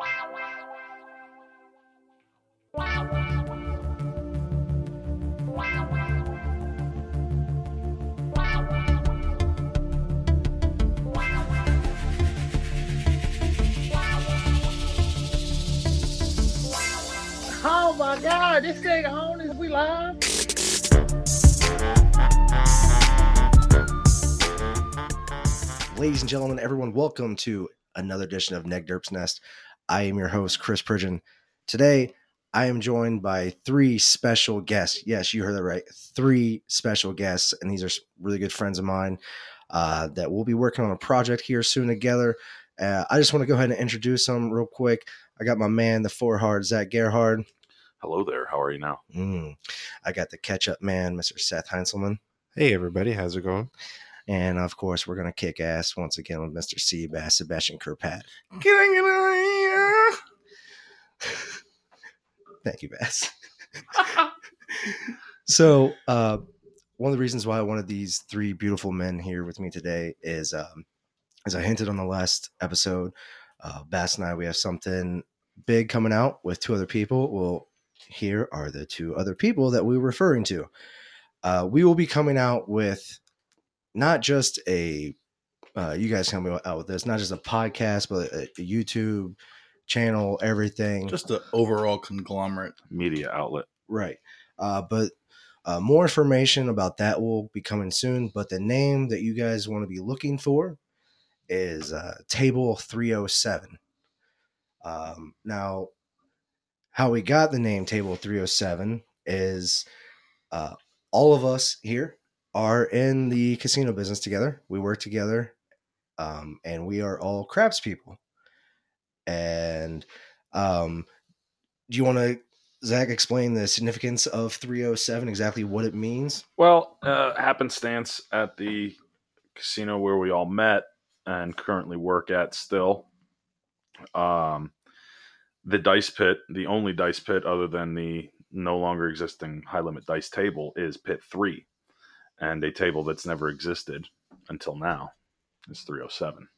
Oh my God, this on we live? Ladies and gentlemen, everyone, welcome to another edition of Neg Derp's Nest. I am your host, Chris Pridgeon. Today, I am joined by three special guests. Yes, you heard that right. Three special guests, and these are really good friends of mine uh, that we'll be working on a project here soon together. Uh, I just want to go ahead and introduce them real quick. I got my man, the four hard Zach Gerhard. Hello there. How are you now? Mm. I got the ketchup man, Mr. Seth Heinzelman. Hey everybody, how's it going? And of course, we're going to kick ass once again with Mr. Seabass, Sebastian Kerpat. Getting it on Thank you, Bass. so, uh, one of the reasons why I wanted these three beautiful men here with me today is, um, as I hinted on the last episode, uh, Bass and I, we have something big coming out with two other people. Well, here are the two other people that we were referring to. Uh, we will be coming out with not just a, uh, you guys coming out with this, not just a podcast, but a, a YouTube channel, everything. just an overall conglomerate. Media outlet. Right. Uh, but uh, more information about that will be coming soon. But the name that you guys want to be looking for is uh, Table 307. Um, now, how we got the name Table 307 is uh, all of us here are in the casino business together. We work together, um, and we are all craps people. And um, do you want to Zach, explain the significance of 307, exactly what it means. Well, uh, happenstance at the casino where we all met and currently work at still. Um, the dice pit, the only dice pit other than the no longer existing high limit dice table, is pit three, and a table that's never existed until now is 307.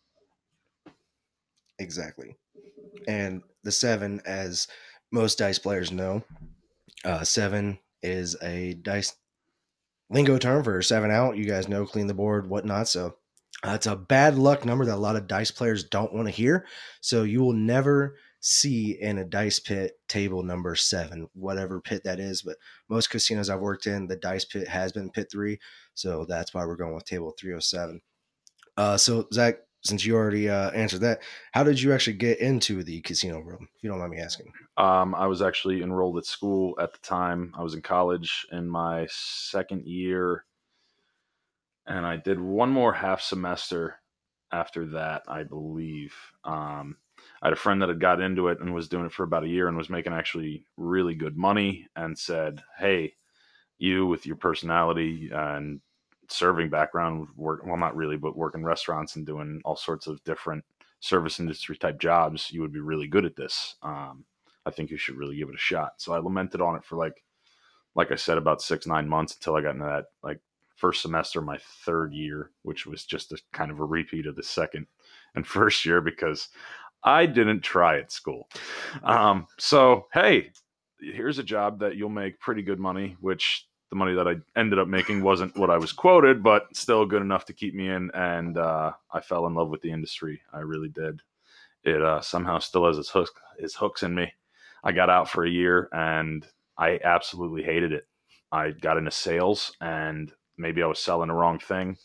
Exactly. And the seven, as most dice players know, uh, seven is a dice lingo term for seven out. You guys know, clean the board, whatnot. So uh, it's a bad luck number that a lot of dice players don't want to hear. So you will never see in a dice pit table number seven, whatever pit that is. But most casinos I've worked in, the dice pit has been pit three. So that's why we're going with table 307. Uh, so, Zach, since you already uh, answered that, how did you actually get into the casino world? If you don't mind me asking. Um, I was actually enrolled at school at the time. I was in college in my second year, and I did one more half semester after that, I believe. Um, I had a friend that had got into it and was doing it for about a year and was making actually really good money, and said, "Hey, you with your personality and serving background, work well, not really, but working restaurants and doing all sorts of different service industry type jobs, you would be really good at this." Um, I think you should really give it a shot. So I lamented on it for like, like I said, about six, nine months until I got into that like first semester, my third year, which was just a kind of a repeat of the second and first year because I didn't try at school. Um, so, hey, here's a job that you'll make pretty good money, which the money that I ended up making wasn't what I was quoted, but still good enough to keep me in. And uh, I fell in love with the industry. I really did. It uh, somehow still has its hooks, its hooks in me. I got out for a year and I absolutely hated it. I got into sales and maybe I was selling the wrong thing.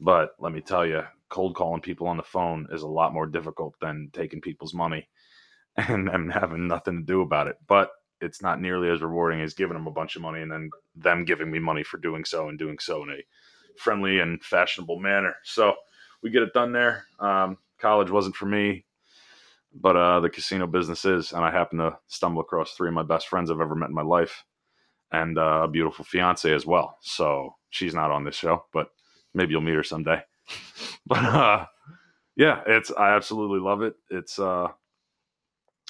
But let me tell you, cold calling people on the phone is a lot more difficult than taking people's money and them having nothing to do about it. But it's not nearly as rewarding as giving them a bunch of money and then them giving me money for doing so and doing so in a friendly and fashionable manner. So we get it done there. Um, college wasn't for me but uh, the casino business is, and I happen to stumble across three of my best friends I've ever met in my life, and uh, a beautiful fiance as well. So she's not on this show, but maybe you'll meet her someday. But uh, yeah, it's I absolutely love it. It's uh,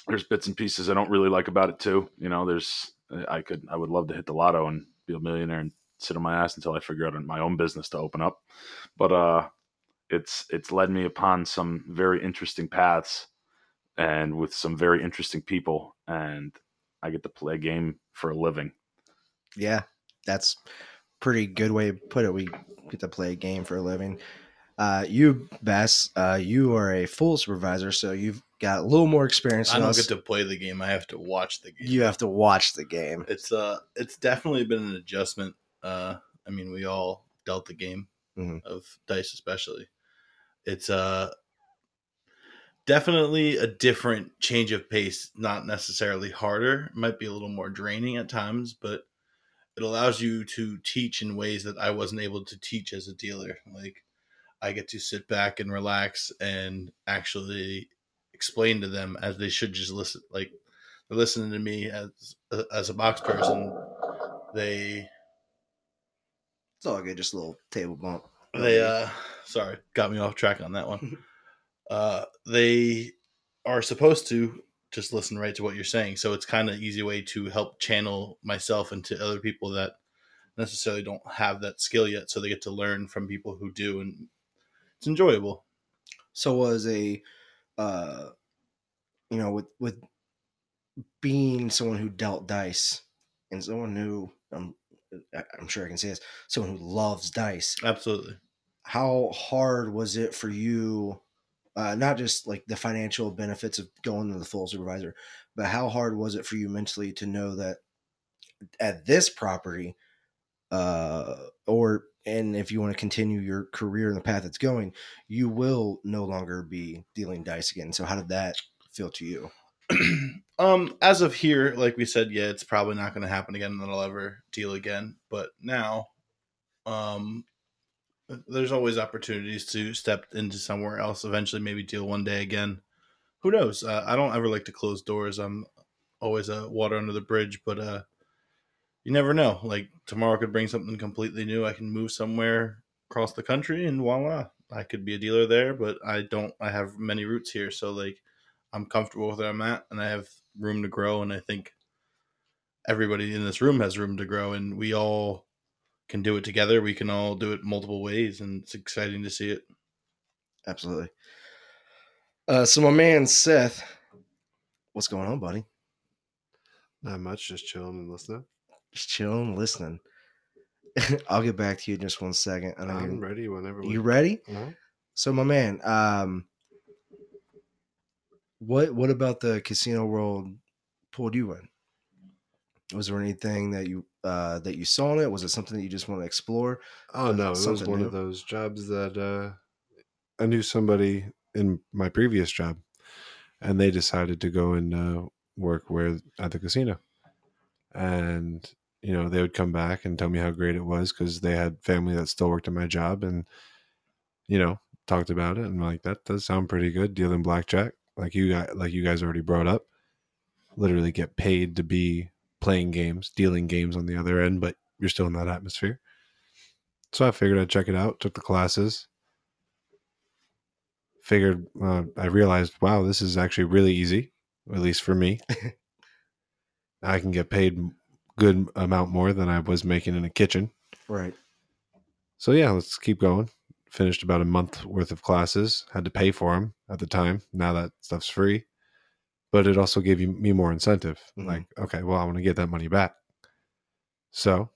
there's bits and pieces I don't really like about it too. You know, there's I could I would love to hit the lotto and be a millionaire and sit on my ass until I figure out my own business to open up, but uh, it's it's led me upon some very interesting paths and with some very interesting people. And I get to play a game for a living. Yeah, that's pretty good way to put it. We get to play a game for a living. Uh, you, Bass, uh, you are a full supervisor, so you've got a little more experience. I don't us. get to play the game. I have to watch the game. You have to watch the game. It's uh, it's definitely been an adjustment. Uh, I mean, we all dealt the game Mhm. of dice, especially. It's uh, definitely a different change of pace. Not necessarily harder. It might be a little more draining at times, but it allows you to teach in ways that I wasn't able to teach as a dealer. Like I get to sit back and relax and actually explain to them as they should just listen. Like they're listening to me as as a box person. They It's all good. Just a little table bump. they uh sorry got me off track on that one. uh they are supposed to just listen right to what you're saying. So it's kind of easy way to help channel myself into other people that necessarily don't have that skill yet. So they get to learn from people who do, and it's enjoyable. So was a, uh, you know, with with being someone who dealt dice and someone who I'm I'm sure I can say this, someone who loves dice. Absolutely. How hard was it for you? Uh, not just like the financial benefits of going to the full supervisor, but how hard was it for you mentally to know that at this property, uh, or and if you want to continue your career in the path it's going, you will no longer be dealing dice again. So how did that feel to you? um, as of here, like we said, yeah, it's probably not going to happen again that I'll ever deal again. But now, um, there's always opportunities to step into somewhere else. Eventually, maybe deal one day again. Who knows? Uh, I don't ever like to close doors. I'm always a water under the bridge, but uh, you never know. Like tomorrow could bring something completely new. I can move somewhere across the country, and voila, I could be a dealer there. But I don't. I have many roots here, so like I'm comfortable with where I'm at, and I have room to grow. And I think everybody in this room has room to grow, and we all can do it together. We can all do it multiple ways, and it's exciting to see it. Absolutely. Uh, so my man Seth, what's going on, buddy? Not much, just chilling and listening. Just chilling, listening. I'll get back to you in just one second. Know I'm ready whenever. You ready? Uh-huh. So my man, um, what what about the casino world pulled you in? Was there anything that you uh, that you saw in it? Was it something that you just want to explore? Oh no, it was one new. of those jobs that uh, I knew somebody in my previous job, and they decided to go and uh, work where at the casino, and you know they would come back and tell me how great it was because they had family that still worked at my job, and you know talked about it, and I'm like that does sound pretty good dealing blackjack, like you guys like you guys already brought up. Literally get paid to be playing games, dealing games on the other end, but you're still in that atmosphere. So I figured I'd check it out, took the classes. Figured, uh, I realized, wow, this is actually really easy, at least for me. I can get paid good amount more than I was making in a kitchen. Right. So yeah, let's keep going. Finished about a month worth of classes. Had to pay for them at the time. Now that stuff's free, but it also gave you, me more incentive. Mhm. Like, okay, well, I want to get that money back. So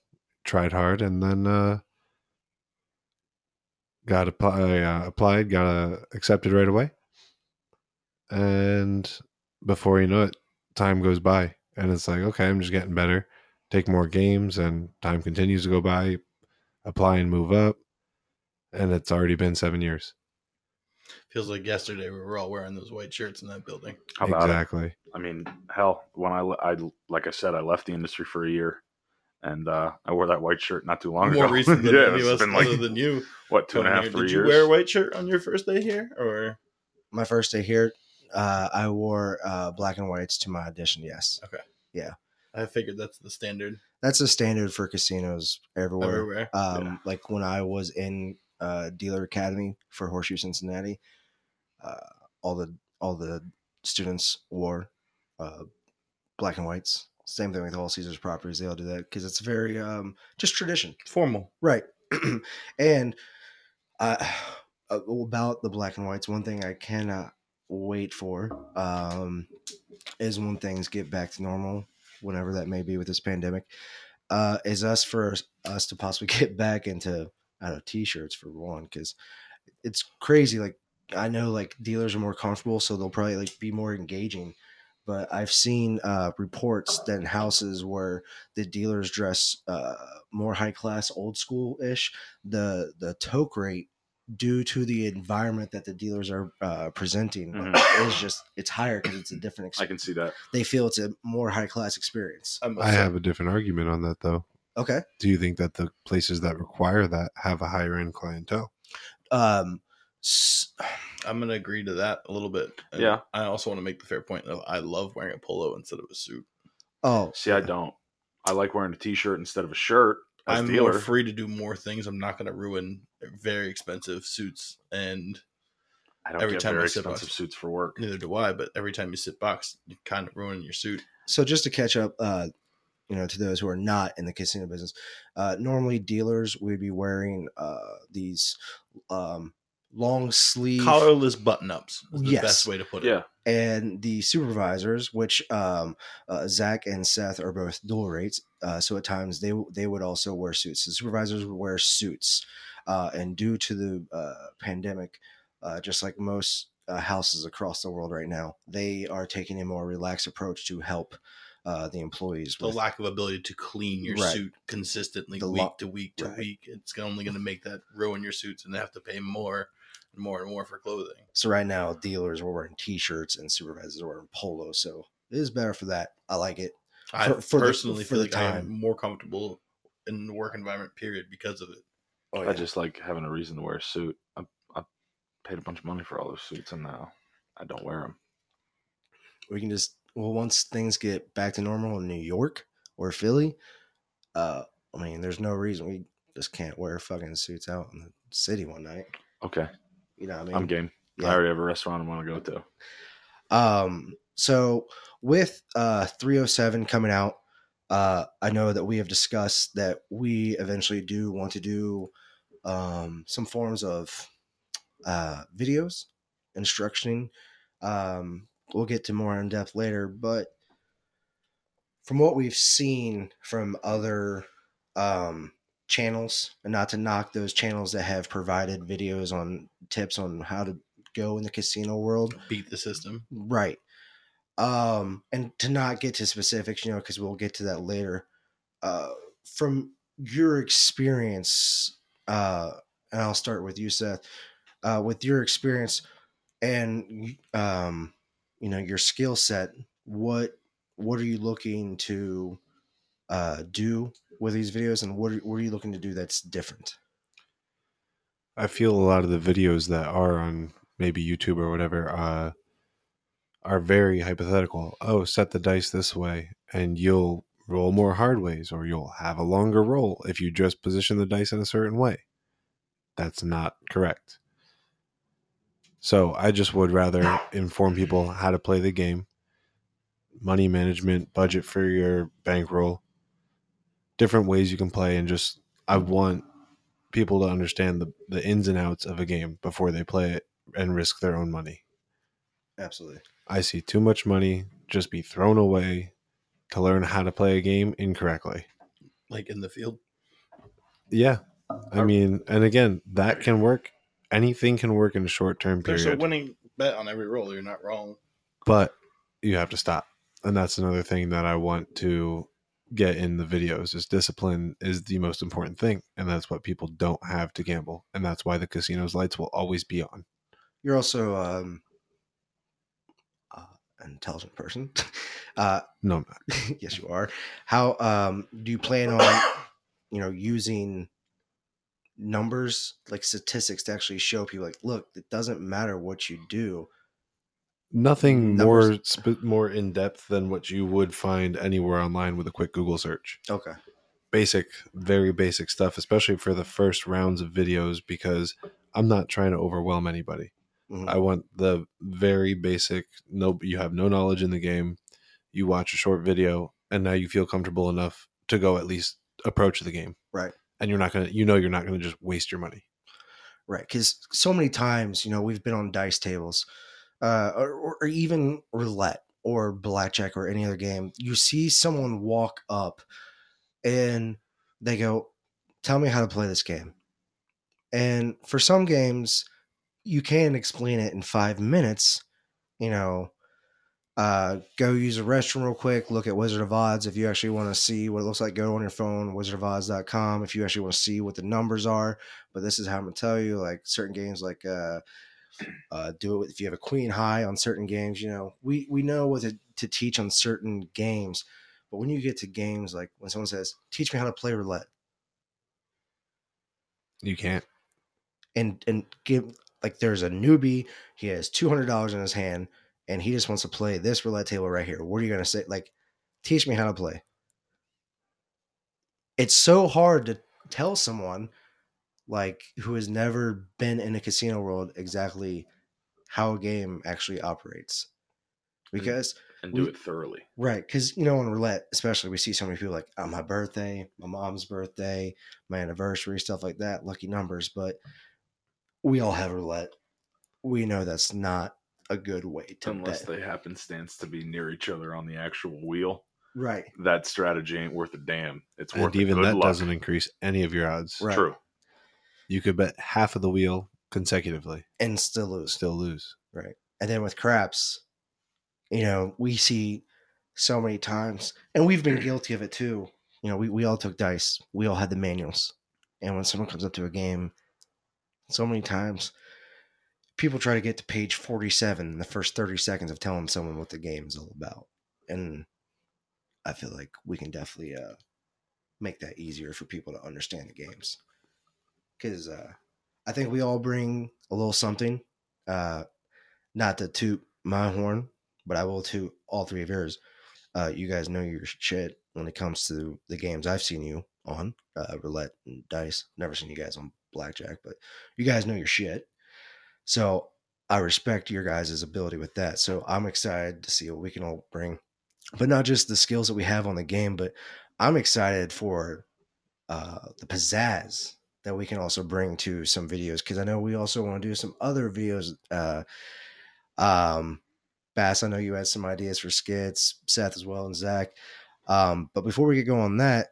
tried hard, and then uh, got apply, uh, applied, got uh, accepted right away. And before you know it, time goes by, and it's like, okay, I'm just getting better. Take more games, and time continues to go by. Apply and move up, and it's already been seven years. Feels like yesterday we were all wearing those white shirts in that building. How about it? exactly. I mean, hell, when I, I like I said, I left the industry for a year, and uh, I wore that white shirt not too long More ago. recent than yeah, any of it's us, been other like than you. what two and a coming half, here. three Did years. you wear a white shirt on your first day here, or My first day here, uh, I wore uh, black and whites to my audition. Yes, I figured that's the standard that's the standard for casinos everywhere. everywhere. Um, Yeah. Like when I was in uh, dealer academy for Horseshoe Cincinnati, uh, all the all the students wore uh, black and whites. Same thing with all Caesars properties; they all do that because it's very um, just tradition, Formal. right? and uh, about the black and whites, one thing I cannot wait for um, is when things get back to normal, whenever that may be with this pandemic, uh, is us for us to possibly get back into I don't know t-shirts for one because it's crazy. Like I know like dealers are more comfortable, so they'll probably like be more engaging. But I've seen uh, reports that in houses where the dealers dress uh, more high class, old school ish, the the toke rate due to the environment that the dealers are uh, presenting Mhm. is just it's higher because it's a different experience. I can see that. They feel it's a more high class experience. I'm I have a different argument on that though. Okay. Do you think that the places that require that have a higher end clientele? Um. s- I'm gonna agree to that a little bit. And Yeah. I also want to make the fair point that I love wearing a polo instead of a suit. Oh, See, I don't. I like wearing a t-shirt instead of a shirt. As I'm dealer, more free to do more things. I'm not gonna ruin very expensive suits, and I don't every get time I very sit expensive box. suits for work. neither do I. But every time you sit box, you kind of ruin your suit. so just to catch up, uh, you know, to those who are not in the casino business, uh, normally dealers would be wearing uh these um long sleeve Collarless button ups is the Yes. best way to put it. Yeah, and the supervisors, which um, uh, Zach and Seth are both dual rates, uh, so at times they they would also wear suits. The supervisors would wear suits, uh, and due to the uh, pandemic, uh, just like most uh, houses across the world right now, they are taking a more relaxed approach to help uh, the employees. The with- lack of ability to clean your Right. suit consistently The week lo- to week to right. week, it's only going to make that ruin your suits, and they have to pay more and more and more for clothing. so right now, dealers were wearing t-shirts and supervisors were wearing polos. So it is better for that. I like it. I For- for the- personally for feel the like I time. am more comfortable in the work environment. Period, because of it. Oh, I just like having a reason to wear a suit. I, I paid a bunch of money for all those suits, and now I don't wear them. we can just well once things get back to normal in New York or Philly, uh, I mean, there's no reason we just can't wear fucking suits out in the city one night. Okay, You know what I mean? I'm game. yeah. I already have a restaurant I want to go to. Um, so with uh 307 coming out, uh, I know that we have discussed that we eventually do want to do um some forms of uh videos, instructioning. Um, we'll get to more in depth later, but from what we've seen from other um channels, and not to knock those channels that have provided videos on tips on how to go in the casino world, Beat the system. Right. Um, and to not get to specifics, you know, because we'll get to that later. Uh, from your experience, uh, and I'll start with you, Seth. Uh, with your experience and um, you know, your skill set, what what are you looking to uh do with these videos, and what are, what are you looking to do that's different? I feel a lot of the videos that are on maybe YouTube or whatever uh, are very hypothetical. Oh, set the dice this way, and you'll roll more hard ways, or you'll have a longer roll if you just position the dice in a certain way. That's not correct. So I just would rather inform people how to play the game, money management, budget for your bankroll, different ways you can play, and just I want people to understand the, the ins and outs of a game before they play it and risk their own money. Absolutely. I see too much money just be thrown away to learn how to play a game incorrectly. Like in the field. Yeah. I mean, and again, that can work. Anything can work in a short term period. There's a winning bet on every roll. You're not wrong. but you have to stop. And that's another thing that I want to get in the videos is discipline is the most important thing. And that's what people don't have to gamble. And that's why the casino's lights will always be on. You're also um, an intelligent person. uh, No, I'm not. yes, you are. How um, do you plan on, you know, using numbers like statistics to actually show people, like, look, it doesn't matter what you do. Nothing Numbers. more sp- more in depth than what you would find anywhere online with a quick Google search. Okay. Basic, very basic stuff, especially for the first rounds of videos, because I'm not trying to overwhelm anybody. Mhm. I want the very basic. No, you have no knowledge in the game. You watch a short video, and now you feel comfortable enough to go at least approach the game. Right. And you're not gonna, you know, you're not gonna just waste your money. Right. Because so many times, you know, we've been on dice tables uh, or, or even roulette or blackjack or any other game, you see someone walk up and they go, Tell me how to play this game. And for some games, you can't explain it in five minutes. You know, uh, go use a restroom real quick, look at Wizard of Odds. If you actually want to see what it looks like, go on your phone, wizardofodds.com. If you actually want to see what the numbers are, but this is how I'm going to tell you like certain games, like, uh, uh, do it if you have a queen high on certain games. You know, we we know what to, to teach on certain games, but when you get to games like when someone says, "Teach me how to play roulette," You can't. and and give like there's a newbie, he has two hundred dollars in his hand, and he just wants to play this roulette table right here. What are you gonna say? Like, teach me how to play. It's so hard to tell someone like who has never been in a casino world exactly how a game actually operates. Mm, because and do We- it thoroughly. Right, because you know on roulette, especially, we see so many people like on my birthday, my mom's birthday, my anniversary, stuff like that, lucky numbers. But we all have roulette. We know that's not a good way to Unless bet. they happenstance to be near each other on the actual wheel. right, That strategy ain't worth a damn. It's worth And a even good that luck. doesn't increase any of your odds. Right. True. You could bet half of the wheel consecutively, and still lose. still lose. Right, and then with craps, you know, we see so many times, and we've been guilty of it too. You know, we we all took dice. We all had the manuals, and when someone comes up to a game, so many times. People try to get to page 47 in the first 30 seconds of telling someone what the game is all about. And i feel like we can definitely uh, make that easier for people to understand the games. Because uh, i think we all bring a little something uh, not to toot my horn but i will toot all three of yours. Uh, you guys know your shit when it comes to the games i've seen you on uh, roulette and dice. Never seen you guys on blackjack but you guys know your shit so I respect your guys' ability with that. So I'm excited to see what we can all bring, but not just the skills that we have on the game, but I'm excited for uh, the pizzazz that we can also bring to some videos because I know we also want to do some other videos. Uh, um, Bass, I know you had some ideas for skits, Seth as well, and Zach. Um, but before we get going on that,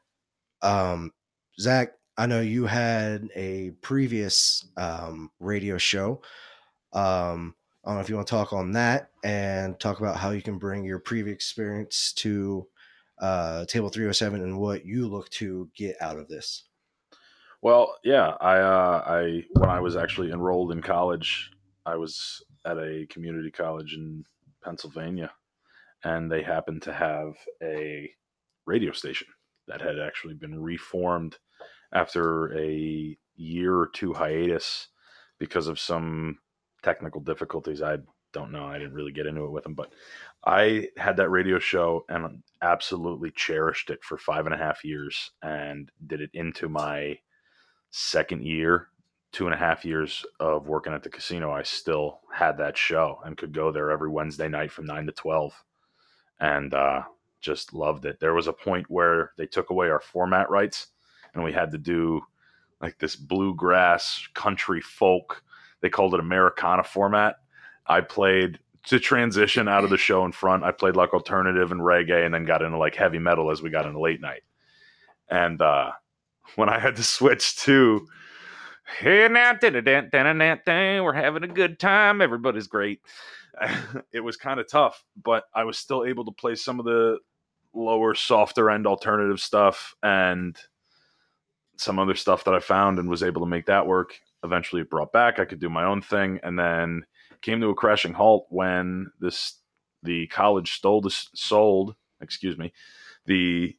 um, Zach, I know you had a previous um, radio show. Um, I don't know if you want to talk on that and talk about how you can bring your previous experience to uh, Table 307 and what you look to get out of this. Well, yeah, I, uh, I when I was actually enrolled in college, I was at a community college in Pennsylvania, and they happened to have a radio station that had actually been reformed after a year or two hiatus because of some technical difficulties. I don't know. I didn't really get into it with them, but I had that radio show and absolutely cherished it for five and a half years and did it into my second year, two and a half years of working at the casino. I still had that show and could go there every Wednesday night from nine to 12 and uh, just loved it. There was a point where they took away our format rights and we had to do like this bluegrass country folk they called it Americana format. I played to transition out of the show in front. I played like alternative and reggae, and then got into like heavy metal as we got into late night. And uh, when I had to switch to hey now, we're having a good time, everybody's great. it was kind of tough, but I was still able to play some of the lower, softer end alternative stuff and some other stuff that I found and was able to make that work eventually it brought back. I could do my own thing, and then came to a crashing halt when this the college stole the sold, excuse me, the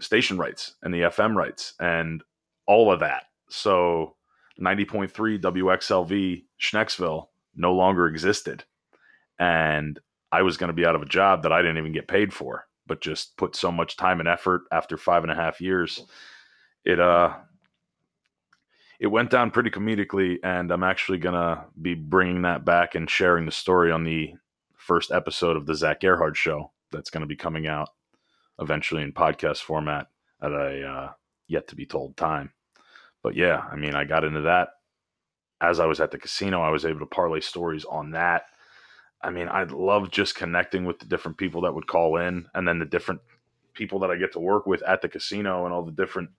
station rights and the FM rights and all of that. So 90.3 WXLV Schnecksville no longer existed. And I was going to be out of a job that I didn't even get paid for, but just put so much time and effort after five and a half years. It, uh, it went down pretty comedically, and I'm actually gonna be bringing that back and sharing the story on the first episode of the Zach Gerhard show. That's going to be coming out eventually in podcast format at a uh, yet to be told time. But yeah, I mean, I got into that as I was at the casino. I was able to parlay stories on that, I mean, I love just connecting with the different people that would call in, and then the different people that I get to work with at the casino, and all the different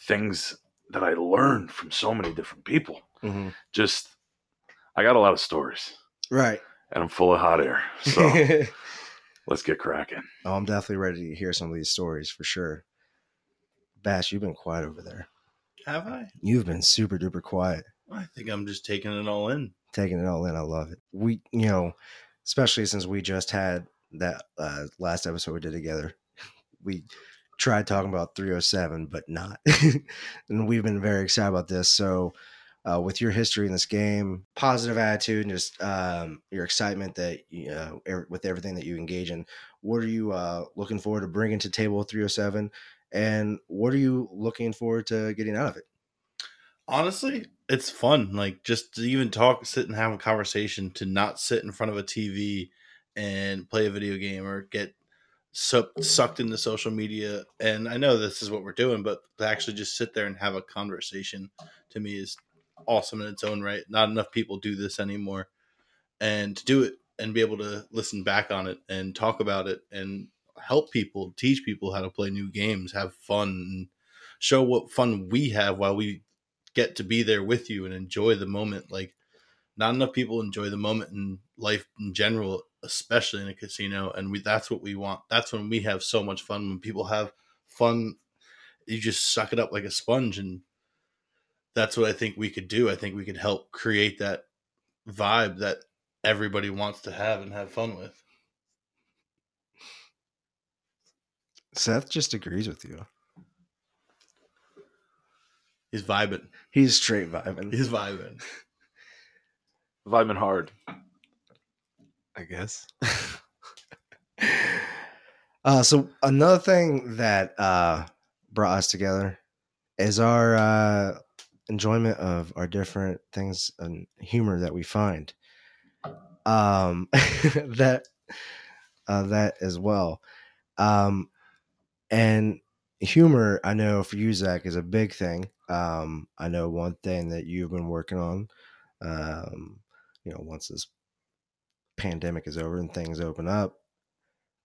things that I learned from so many different people. hmm Just, I got a lot of stories, Right. and I'm full of hot air. So let's get cracking. oh, I'm definitely ready to hear some of these stories for sure. Bash, you've been quiet over there. Have I? You've been super duper quiet. I think I'm just taking it all in. taking it all in. I love it. We, you know, especially since we just had that uh, last episode we did together, we tried talking about 307, but not. and we've been very excited about this. So, uh, with your history in this game, positive attitude, and just um, your excitement that you know, er- with everything that you engage in, what are you uh, looking forward to bringing to table 307? And what are you looking forward to getting out of it? honestly it's fun like just to even talk sit and have a conversation to not sit in front of a tv and play a video game or get su- sucked into social media and i know this is what we're doing but to actually just sit there and have a conversation to me is awesome in its own right not enough people do this anymore and to do it and be able to listen back on it and talk about it and help people teach people how to play new games have fun and show what fun we have while we get to be there with you and enjoy the moment. Like, not enough people enjoy the moment in life in general, especially in a casino. And we that's what we want. That's when we have so much fun. When people have fun, you just suck it up like a sponge. And that's what I think we could do. I think we could help create that vibe that everybody wants to have and have fun with. Seth just agrees with you. He's vibing. He's straight vibing. He's vibing. Vibing hard. I guess. uh, so another thing that uh, brought us together is our uh, enjoyment of our different things and humor that we find. Um, that uh, that as well, um, and humor. I know for you, Zach, is a big thing. Um, I know one thing that you've been working on. Um, you know, once this pandemic is over and things open up,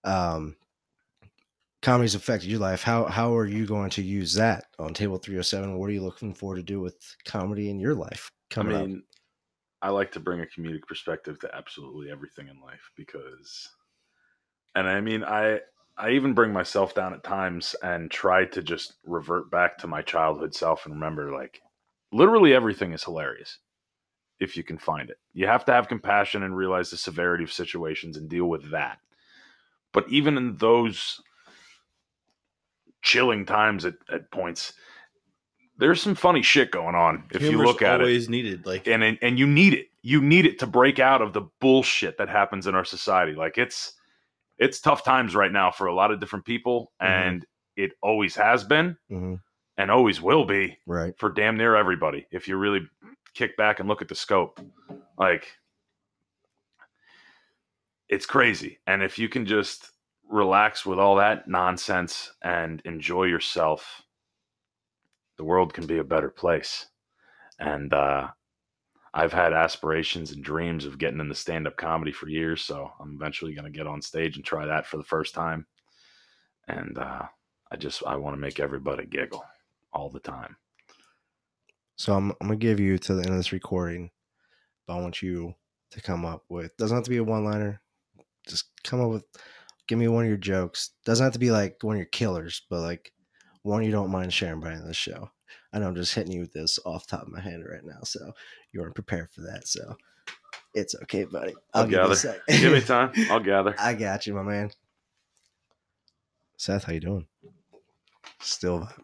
um, comedy's affected your life. How how are you going to use that on table three hundred seven? What are you looking forward to do with comedy in your life I coming up? I like to bring a comedic perspective to absolutely everything in life because, and I mean, I I even bring myself down at times and try to just revert back to my childhood self and remember like literally everything is hilarious if you can find it. You have to have compassion and realize the severity of situations and deal with that. But even in those chilling times at, at points, there's some funny shit going on if you look at it always needed. Like and and and you need it. You need it to break out of the bullshit that happens in our society. Like it's it's tough times right now for a lot of different people, Mhm. and it always has been hmm and always will be Right. for damn near everybody. If you really kick back and look at the scope, like it's crazy. And if you can just relax with all that nonsense and enjoy yourself, the world can be a better place. And uh, I've had aspirations and dreams of getting into stand up comedy for years. So I'm eventually going to get on stage and try that for the first time. And uh, I just, I want to make everybody giggle all the time. So I'm I'm gonna give you to the end of this recording, but I want you to come up with doesn't have to be a one liner. Just come up with give me one of your jokes. Doesn't have to be like one of your killers, but like one you don't mind sharing by the end show. I know I'm just hitting you with this off the top of my head right now, so you weren't prepared for that. So it's okay, buddy. I'll give you a gather. sec. Give me time. I'll gather. I got you, my man. Seth, how you doing? Still vibing.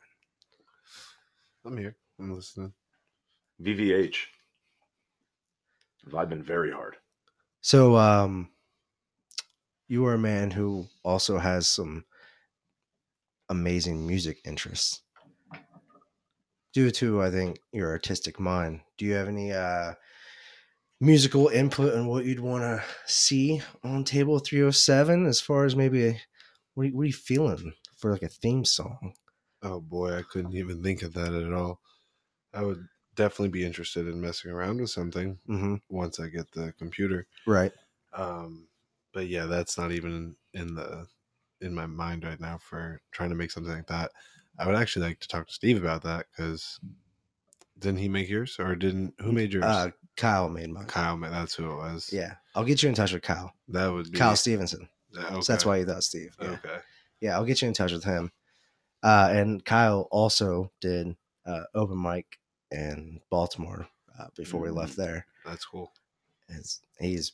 I'm here. I'm listening. VVH. I've been very hard. So, um, you are a man who also has some amazing music interests. Due to, I think, your artistic mind, do you have any uh, musical input on what you'd want to see on Table 307 as far as maybe a, what, are you, what are you feeling for like a theme song? Oh boy, I couldn't even think of that at all. I would definitely be interested in messing around with something hmm once I get the computer. Right. Um, but yeah, that's not even in the in my mind right now for trying to make something like that. I would actually like to talk to Steve about that because didn't he make yours or didn't who made yours? Uh, Kyle made mine. Kyle, made that's who it was. Yeah, I'll get you in touch with Kyle. that would be Kyle Stevenson. Okay. So that's why you thought Steve. Yeah. Okay, yeah, I'll get you in touch with him. Uh, and Kyle also did uh, open mic in Baltimore uh, before we left there. that's cool. It's, he's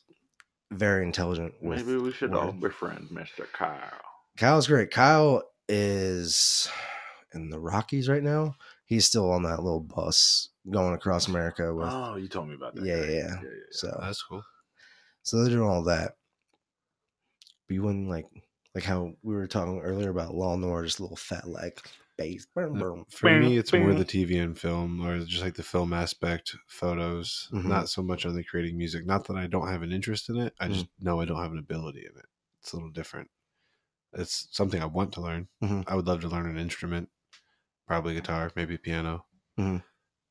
very intelligent. With Maybe we should all befriend Mr. Kyle. Kyle's great. Kyle is in the Rockies right now. He's still on that little bus going across America with. Oh, you told me about that. Yeah, right? yeah, yeah. So, That's cool. so they're doing all that. But you wouldn't like, like how we were talking earlier about Law Order, just a little fat like bass. Boom, boom. For me, Bing, it's more the. TV and film, or just like the film aspect, photos. Mhm. Not so much on the creating music. Not that I don't have an interest in it. I Mm-hmm. just know I don't have an ability in it. It's a little different. It's something I want to learn. Mhm. I would love to learn an instrument, probably guitar, maybe piano. Mhm.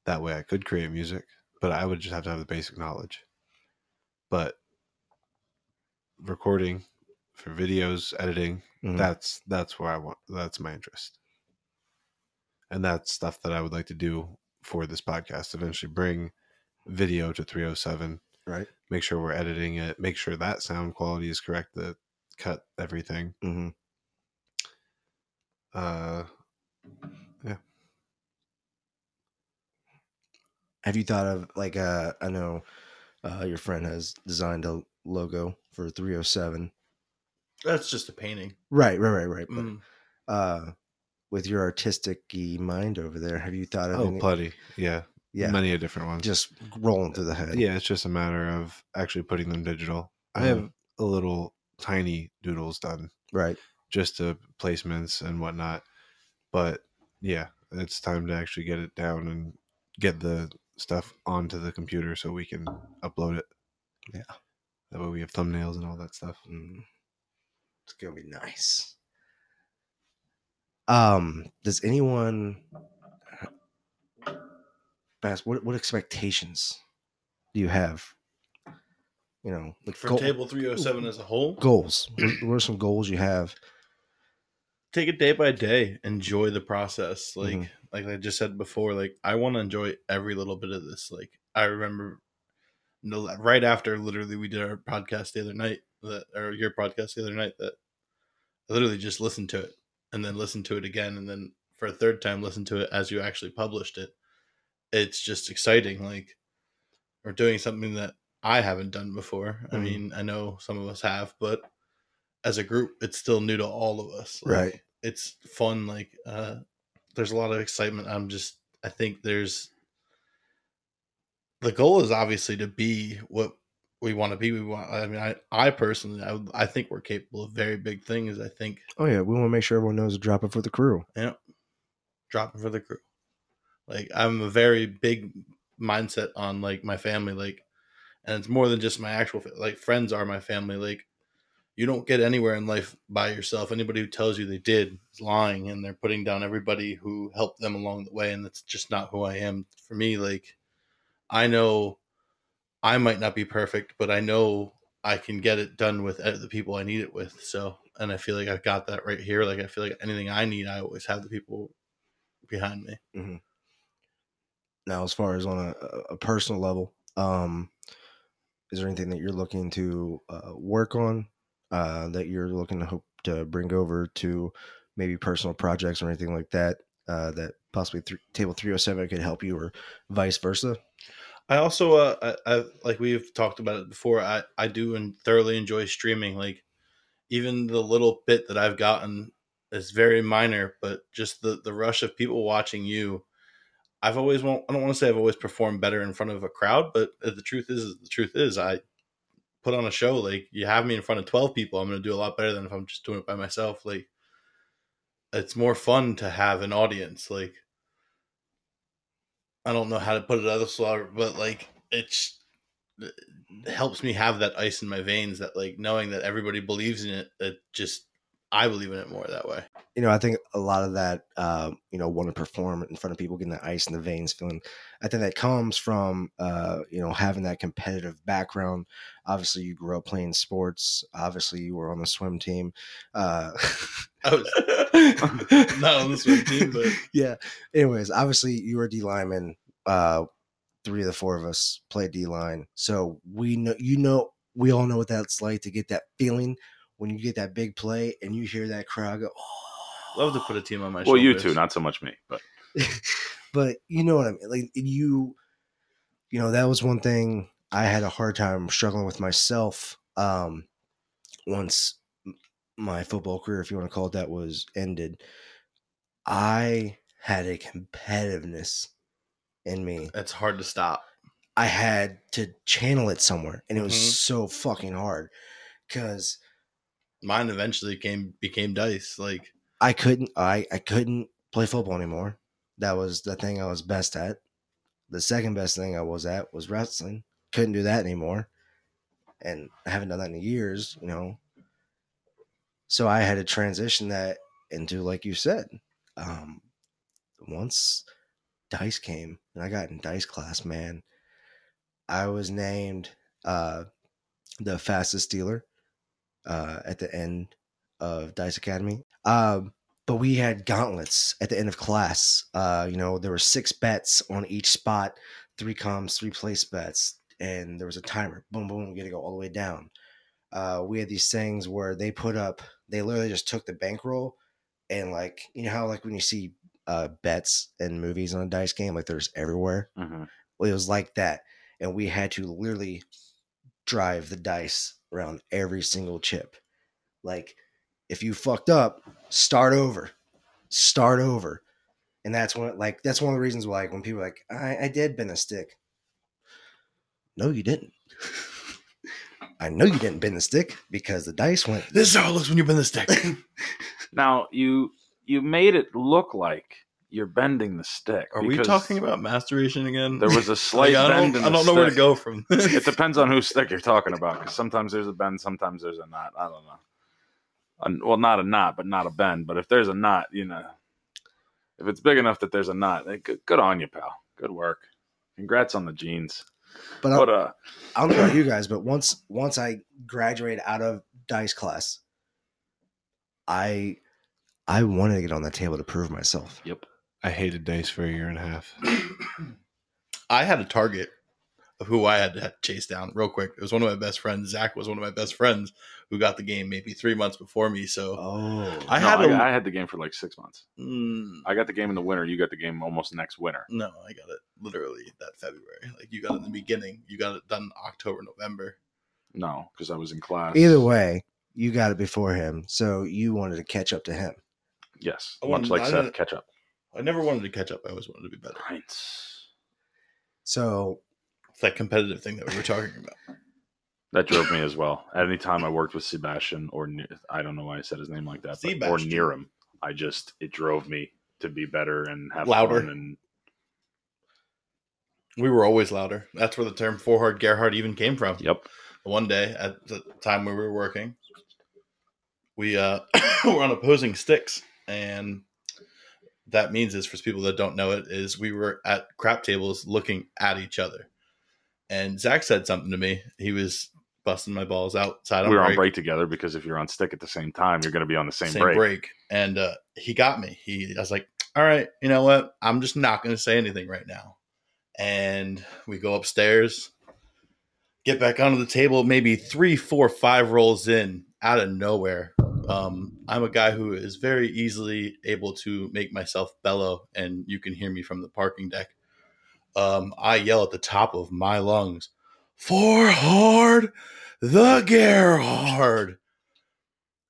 That way, I could create music, but I would just have to have the basic knowledge. But recording for videos, editing, Mhm. that's that's where I want that's my interest. And that's stuff that I would like to do for this podcast. Eventually bring video to 307, right. make sure we're editing it, make sure that sound quality is correct, the cut everything. hmm Uh yeah. Have you thought of like uh I know uh your friend has designed a logo for 307. That's just a painting. Right, right, right, right. But Mm. uh with your artistic mind over there, have you thought of oh, any, plenty. Yeah. yeah, Many a different ones. just rolling through the head. yeah, it's just a matter of actually putting them digital. I Mhm. have a little tiny doodles done Right. just to placements and whatnot. But yeah, it's time to actually get it down and get the stuff onto the computer so we can upload it. Yeah. That way we have thumbnails and all that stuff. Mm. It's gonna be nice. Um, does anyone Bass, what what expectations do you have? You know, like For goal- table 307 as a whole, goals. What, what are some goals you have? take it day by day. Enjoy the process. Like Mhm. like I just said before, like I want to enjoy every little bit of this. Like I remember no right after literally we did our podcast the other night that or your podcast the other night that I literally just listened to it and then listen to it again and then for a third time listen to it as you actually published it. It's just exciting like we're doing something that I haven't done before. I Mhm. mean, I know some of us have, but as a group, it's still new to all of us. Like, Right. It's fun. Like, uh, there's a lot of excitement. I'm just, I think there's, the goal is obviously to be what we want to be. We want, I mean, I, I personally, I, I think we're capable of very big things. I think Oh yeah, we want to make sure everyone knows to drop it for the crew. yeah, dropping for the crew. Like I'm a very big mindset on like my family, like, and it's more than just my actual like friends are my family. Like, you don't get anywhere in life by yourself. Anybody who tells you they did is lying, and they're putting down everybody who helped them along the way, and that's just not who I am. For me, like, I know I might not be perfect, but I know I can get it done with uh, the people I need it with. So, and I feel like I've got that right here. Like, I feel like anything I need, I always have the people behind me. Now, as far as on a, a personal level, um, is there anything that you're looking to uh, work on uh, that you're looking to hope to bring over to maybe personal projects or anything like that uh, that possibly th- table 307 could help you or vice versa? I also, uh, I, I like we've talked about it before. I I do and thoroughly enjoy streaming. Like even the little bit that I've gotten is very minor, but just the the rush of people watching you. I've always want. I don't want to say I've always performed better in front of a crowd, but the truth is, the truth is, I put on a show. Like you have me in front of twelve people, I'm going to do a lot better than if I'm just doing it by myself. Like it's more fun to have an audience. Like I don't know how to put it other slower, but like it's it helps me have that ice in my veins that like knowing that everybody believes in it it just I believe in it more that way. you know, I think a lot of that, uh, you know, want to perform in front of people, getting the ice in the veins feeling. I think that comes from, uh, you know, having that competitive background. Obviously, you grew up playing sports. Obviously, you were on the swim team. Uh, I was not on the swim team, but yeah. Anyways, obviously, you were a D lineman. Uh, three of the four of us played D line, so we know, you know, we all know what that's like to get that feeling when you get that big play and you hear that crowd go. Oh, love to put a team on my well, you too, not so much me, but but you know what I mean. Like you, you know, that was one thing I had a hard time struggling with myself. Um, once my football career, if you want to call it that, was ended, I had a competitiveness in me. It's hard to stop. I had to channel it somewhere, and it was Mhm. so fucking hard because Mine eventually came became dice. Like I couldn't I I couldn't play football anymore. That was the thing I was best at. The second best thing I was at was wrestling. Couldn't do that anymore. And I haven't done that in years, you know. So I had to transition that into like you said. Um once dice came and I got in dice class, man, I was named uh the fastest dealer uh at the end of Dice Academy. Um, but we had gauntlets at the end of class. Uh, you know, there were six bets on each spot, three comes, three place bets, and there was a timer. Boom, boom, we got to go all the way down. Uh, we had these things where they put up, they literally just took the bankroll and like, you know how like when you see uh bets in movies on a dice game, like there's everywhere. mhm. Well, it was like that, and we had to literally drive the dice around every single chip. Like, if you fucked up, start over, start over, and that's one like that's one of the reasons why like when people are like I, I did bend a stick. No, you didn't. I know you didn't bend the stick because the dice went. this is how it looks when you bend the stick. now you you made it look like you're bending the stick. Are we talking about masturbation again? There was a slight Like, I bend. don't, in I don't know where to go from. it depends on whose stick you're talking about because sometimes there's a bend, sometimes there's a knot. I don't know. A- well, not a knot, but not a bend. But if there's a knot, you know, if it's big enough that there's a knot, eh, good, good on you, pal. Good work. Congrats on the jeans. But I, But uh, I don't know about you guys, but once once I graduated out of dice class, I I wanted to get on that table to prove myself. yep. I hated dice for a year and a half. I had a target of who I had to chase down real quick. It was one of my best friends. Zach was one of my best friends who got the game maybe three months before me. So Oh, I No, had a- I, I had the game for like six months. Mm, I got the game in the winter. You got the game almost next winter. no, I got it literally that February. Like you got it in the beginning. You got it done October, November. No, because I was in class. either way, you got it before him, so you wanted to catch up to him. Yes, I much wanted- like Seth catch up. I never wanted to catch up. I always wanted to be better. Heinz. So It's that competitive thing that we were talking about. That drove me as well. At any time I worked with Sebastian or I don't know why I said his name like that, but, or near him, I just it drove me to be better and have Louder. fun and We were always louder. That's where the term Forhard Gerhard even came from. yep. One day at the time where we were working, we uh, were on opposing sticks, and that means is for people that don't know it is we were at crap tables looking at each other, and Zach said something to me. He was busting my balls outside on we were on break. break together because if you're on stick at the same time, you're going to be on the same, same break. break. And uh, he got me. He, I was like, all right, you know what? I'm just not going to say anything right now. And we go upstairs, get back onto the table, maybe three, four, five rolls in out of nowhere. Um, I'm a guy who is very easily able to make myself bellow, and you can hear me from the parking deck. Um, I yell at the top of my lungs, for hard the Gerhard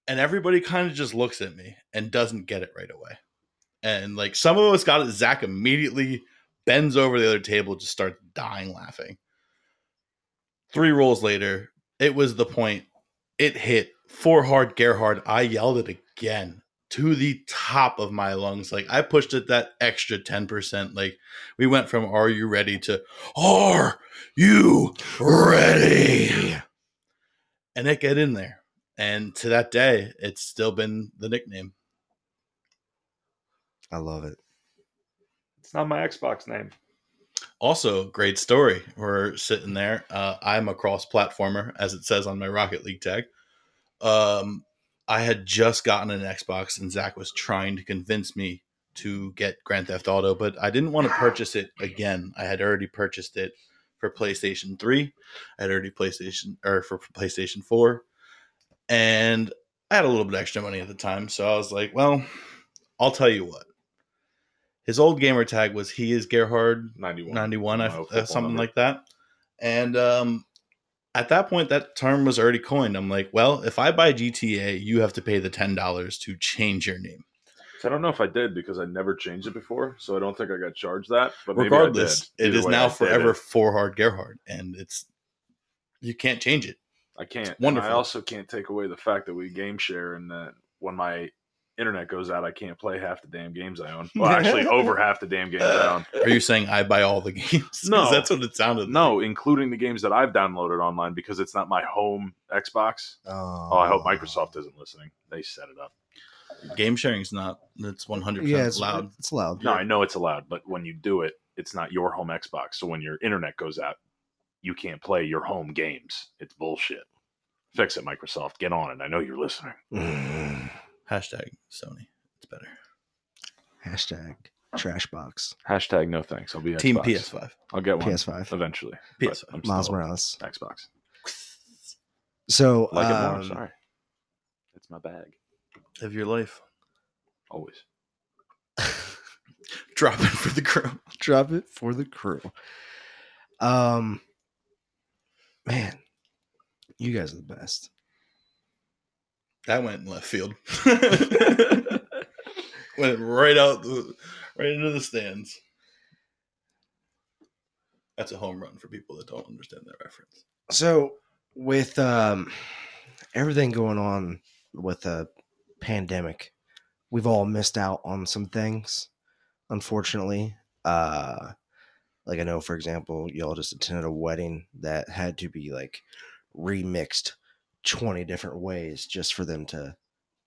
and everybody kind of just looks at me and doesn't get it right away. And like some of us got it, Zach immediately bends over the other table, just starts dying laughing. Three rolls later, it was the point. It hit for hard Gerhard. I yelled it again to the top of my lungs. Like I pushed it that extra 10%. Like we went from are you ready to are you ready? And it get in there and to that day, it's still been the nickname. I love it. It's not my Xbox name. Also, great story. We're sitting there. Uh, I'm a cross platformer, as it says on my Rocket League tag. Um, I had just gotten an Xbox, and Zach was trying to convince me to get Grand Theft Auto, but I didn't want to purchase it again. I had already purchased it for PlayStation 3. I had already PlayStation or for PlayStation 4. And I had a little bit extra money at the time, so I was like, well, I'll tell you what. His old gamer tag was he is Gerhard 91. 91 I, uh, something number. like that and um at that point that term was already coined i'm like well if i buy gta you have to pay the $10 to change your name So I don't know if I did because I never changed it before, so I don't think I got charged that. But maybe I regardless did. it way, now forever for hard gerhard and it's you can't change it I can't. I also can't take away the fact that we game share and that when my internet goes out, I can't play half the damn games I own. Well, actually, over half the damn games I own. are you saying i buy all the games? No. that's what it sounded No, including the games that I've downloaded online because it's not my home Xbox. Oh, Oh, I hope oh. Microsoft isn't listening. They set it up. like. game sharing's not it's 100% Yeah, it's loud It's loud. No, I know it's allowed, but when you do it, it's not your home Xbox. So when your internet goes out, you can't play your home games. It's bullshit. Fix it, Microsoft. Get on it. I know you're listening. Hashtag sony it's better Hashtag trash box. Hashtag no thanks. I'll be team Xbox. ps5 I'll get one PS5. eventually. but PS5. Miles Morales. Xbox. So Like it more. um, Sorry, it's my bag. of your life Always. drop it for the crew drop it for the crew. Um, man, you guys are the best. That went in left field. went right out, the, right into the stands. That's a home run for people that don't understand that reference. So with um everything going on with the pandemic, we've all missed out on some things, unfortunately. Uh like I know for example, y'all just attended a wedding that had to be like remixed 20 different ways just for them to,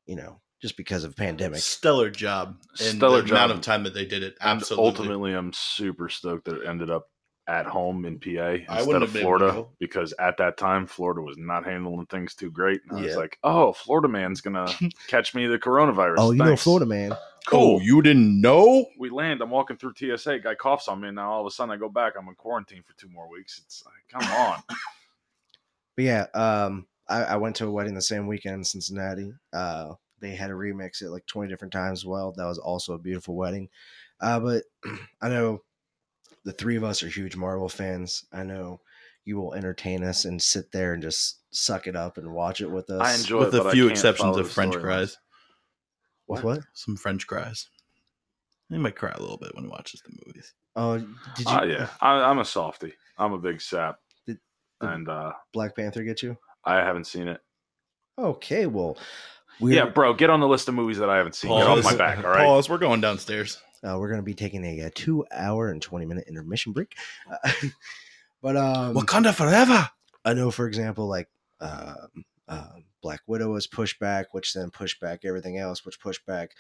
you know, just because of pandemic. Stellar job. And Stellar the amount of time that they did it. And Absolutely. ultimately, I'm super stoked that it ended up at home in PA wouldn't instead of have been to Florida because at that time Florida was not handling things too great. And I was like, "Oh, Florida man's gonna catch me the coronavirus." Oh, you know Thanks. Florida man. Cool. Oh, you didn't know? we land. I'm walking through TSA. Guy coughs on me, and now all of a sudden I go back. I'm in quarantine for two more weeks. It's like, come on. But yeah, um, I, I went to a wedding the same weekend in Cincinnati. Uh, they had to remix it like 20 different times as well. That was also a beautiful wedding. Uh, but I know the three of us are huge Marvel fans. I know you will entertain us and sit there and just suck it up and watch it with us. I enjoy With it, a but I few can't exceptions of French cries. With what? Some French cries. He might cry a little bit when he watches the movies. Oh, did you? Ah, yeah, I, I'm a softy. I'm a big sap, Did- did- and uh, Black Panther get you? I haven't seen it. Okay, well, we're, yeah, bro, get on the list of movies that I haven't seen. Get off my back, all right? Pause. We're going downstairs. uh, we're going to be taking a, uh two hour and 20 minute intermission break. Uh, but um, Wakanda forever. I know, for example, like um, uh, Black Widow was pushed back, which then pushed back everything else, which pushed back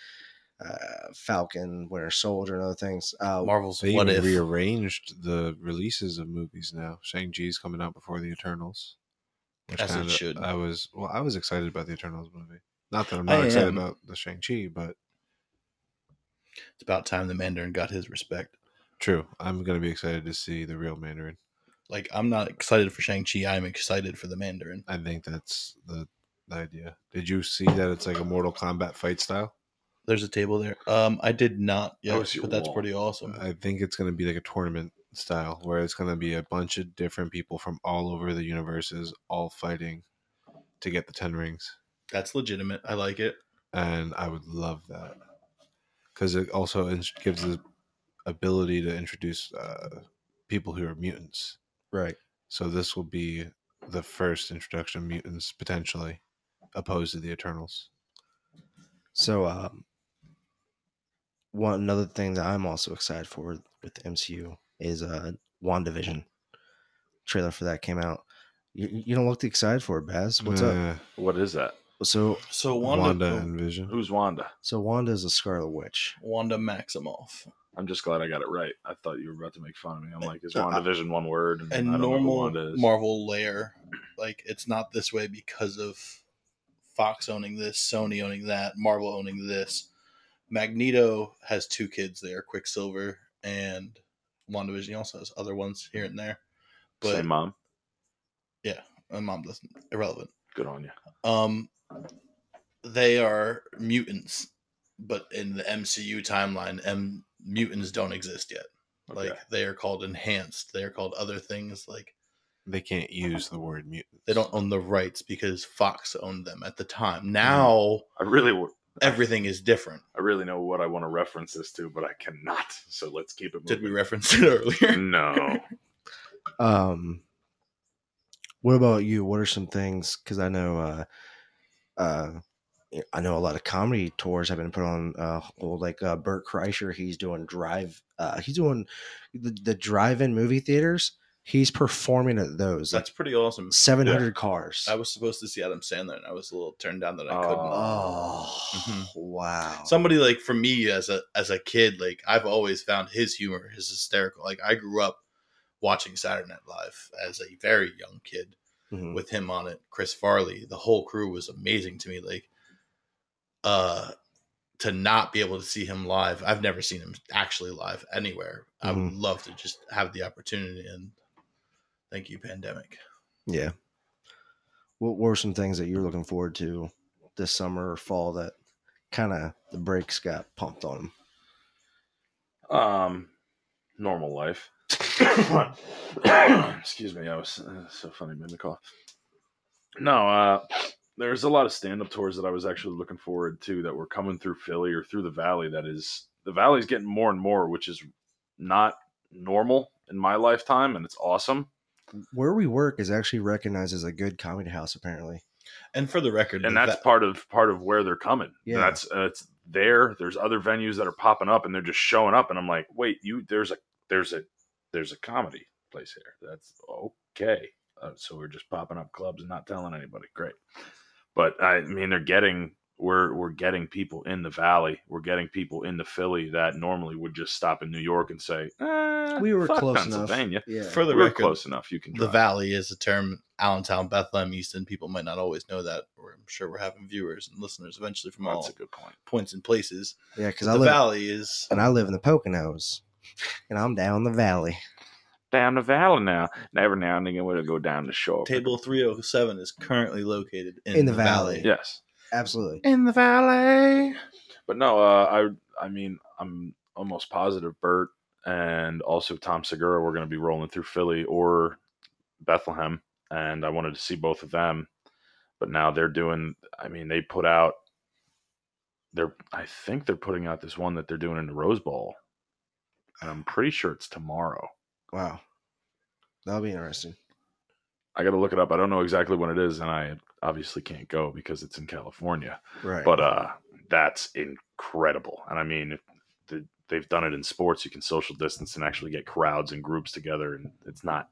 uh, Falcon, Winter Soldier, and other things. Uh, Marvel's They what if. rearranged the releases of movies now. Shang Chi's coming out before the Eternals. Which As it kinda- should. I was well. I was excited about the Eternals movie. Not that I'm I not excited am. about the Shang Chi, but It's about time the Mandarin got his respect. true. I'm gonna be excited to see the real Mandarin. Like, I'm not excited for Shang-Chi. I'm excited for the Mandarin. I think that's the, the idea. Did you see that it's like a Mortal Kombat fight style? There's a table there. Um, I did not Yeah, yet, was your but that's wall. pretty awesome. I think it's going to be like a tournament style where it's going to be a bunch of different people from all over the universes all fighting to get the 10 rings. That's legitimate. I like it. And I would love that because it also gives the ability to introduce uh, people who are mutants. right. So this will be the first introduction of mutants potentially opposed to the Eternals. So, um, one another thing that I'm also excited for with the MCU is uh, WandaVision. Trailer for that came out. You, you don't look excited for it, Baz. What's up? Uh, What is that? So So Wanda, Wanda, Wanda, and Vision. Who's Wanda? so Wanda's a Scarlet Witch. Wanda Maximoff. I'm just glad I got it right. I thought you were about to make fun of me. I'm like, is Uh, WandaVision one word? And, And I don't know who normal Wanda is. Marvel layer, like it's not this way because of Fox owning this, Sony owning that, Marvel owning this. Magneto has two kids there, Quicksilver and WandaVision. He also has other ones here and there. But Same mom. Yeah, my mom doesn't irrelevant. Good on you. Um, they are mutants, but in the MCU timeline, M mutants don't exist yet. Okay. Like they are called enhanced. They are called other things. Like They can't use the word mutant. they don't own the rights because Fox owned them at the time. Now I really, w- everything is different. I really know what I want to reference this to, but I cannot. So let's keep it. Did we reference it earlier? No. Um, what about you? What are some things? Because I know, uh, uh, I know a lot of comedy tours have been put on. Uh, well, like uh, Bert Kreischer, he's doing drive. Uh, he's doing the, the drive-in movie theaters. He's performing at those. That's pretty awesome. seven hundred cars. I was supposed to see Adam Sandler, and I was a little turned down that I couldn't. oh Mhm. wow! somebody like for me as a as a kid like i've always found his humor his hysterical like i grew up watching saturday night live as a very young kid Mhm. with him on it chris farley the whole crew was amazing to me like uh to not be able to see him live i've never seen him actually live anywhere i would love to just have the opportunity and thank you pandemic yeah. What were some things that you're looking forward to this summer or fall that kind of the brakes got pumped on them? Um, normal life. Excuse me, I was uh, so funny, made me cough. No, uh, there's a lot of stand-up tours that I was actually looking forward to that were coming through Philly or through the Valley. That is, the Valley's getting more and more, which is not normal in my lifetime, and it's awesome. Where we work is actually recognized as a good comedy house, apparently. and for the record and that's va- part of part of where they're coming. Yeah. that's uh, it's there. There's other venues that are popping up, and they're just showing up, and I'm like, wait, you there's a there's a there's a comedy place here. That's okay. Uh, so we're just popping up clubs and not telling anybody. Great, but I mean, they're getting we're we're getting people in the valley. We're getting people in the Philly that normally would just stop in New York and say, eh, We were fuck close enough. Yeah. for the We're record close enough. You can the valley is a term allentown bethlehem easton people might not always know that or i'm sure we're having viewers and listeners eventually from all a good point. points and places yeah, because the I live valley is and I live in the Poconos, and I'm down the valley. down the valley now. And every now and again, we'll go down the shore. table 307 is currently located in, In the the, valley. valley, Yes, Absolutely. in the valley but no, uh, I I mean, I'm almost positive Bert and also Tom Segura were going to be rolling through Philly or Bethlehem, and I wanted to see both of them. But now they're doing. I mean, they put out. They're. I think they're putting out this one that they're doing in the Rose Bowl, and I'm pretty sure it's tomorrow. Wow. That'll be interesting. I got to look it up. I don't know exactly when it is, and I obviously can't go because it's in California. Right. but uh that's incredible and i mean the, they've done it in sports you can social distance and actually get crowds and groups together and it's not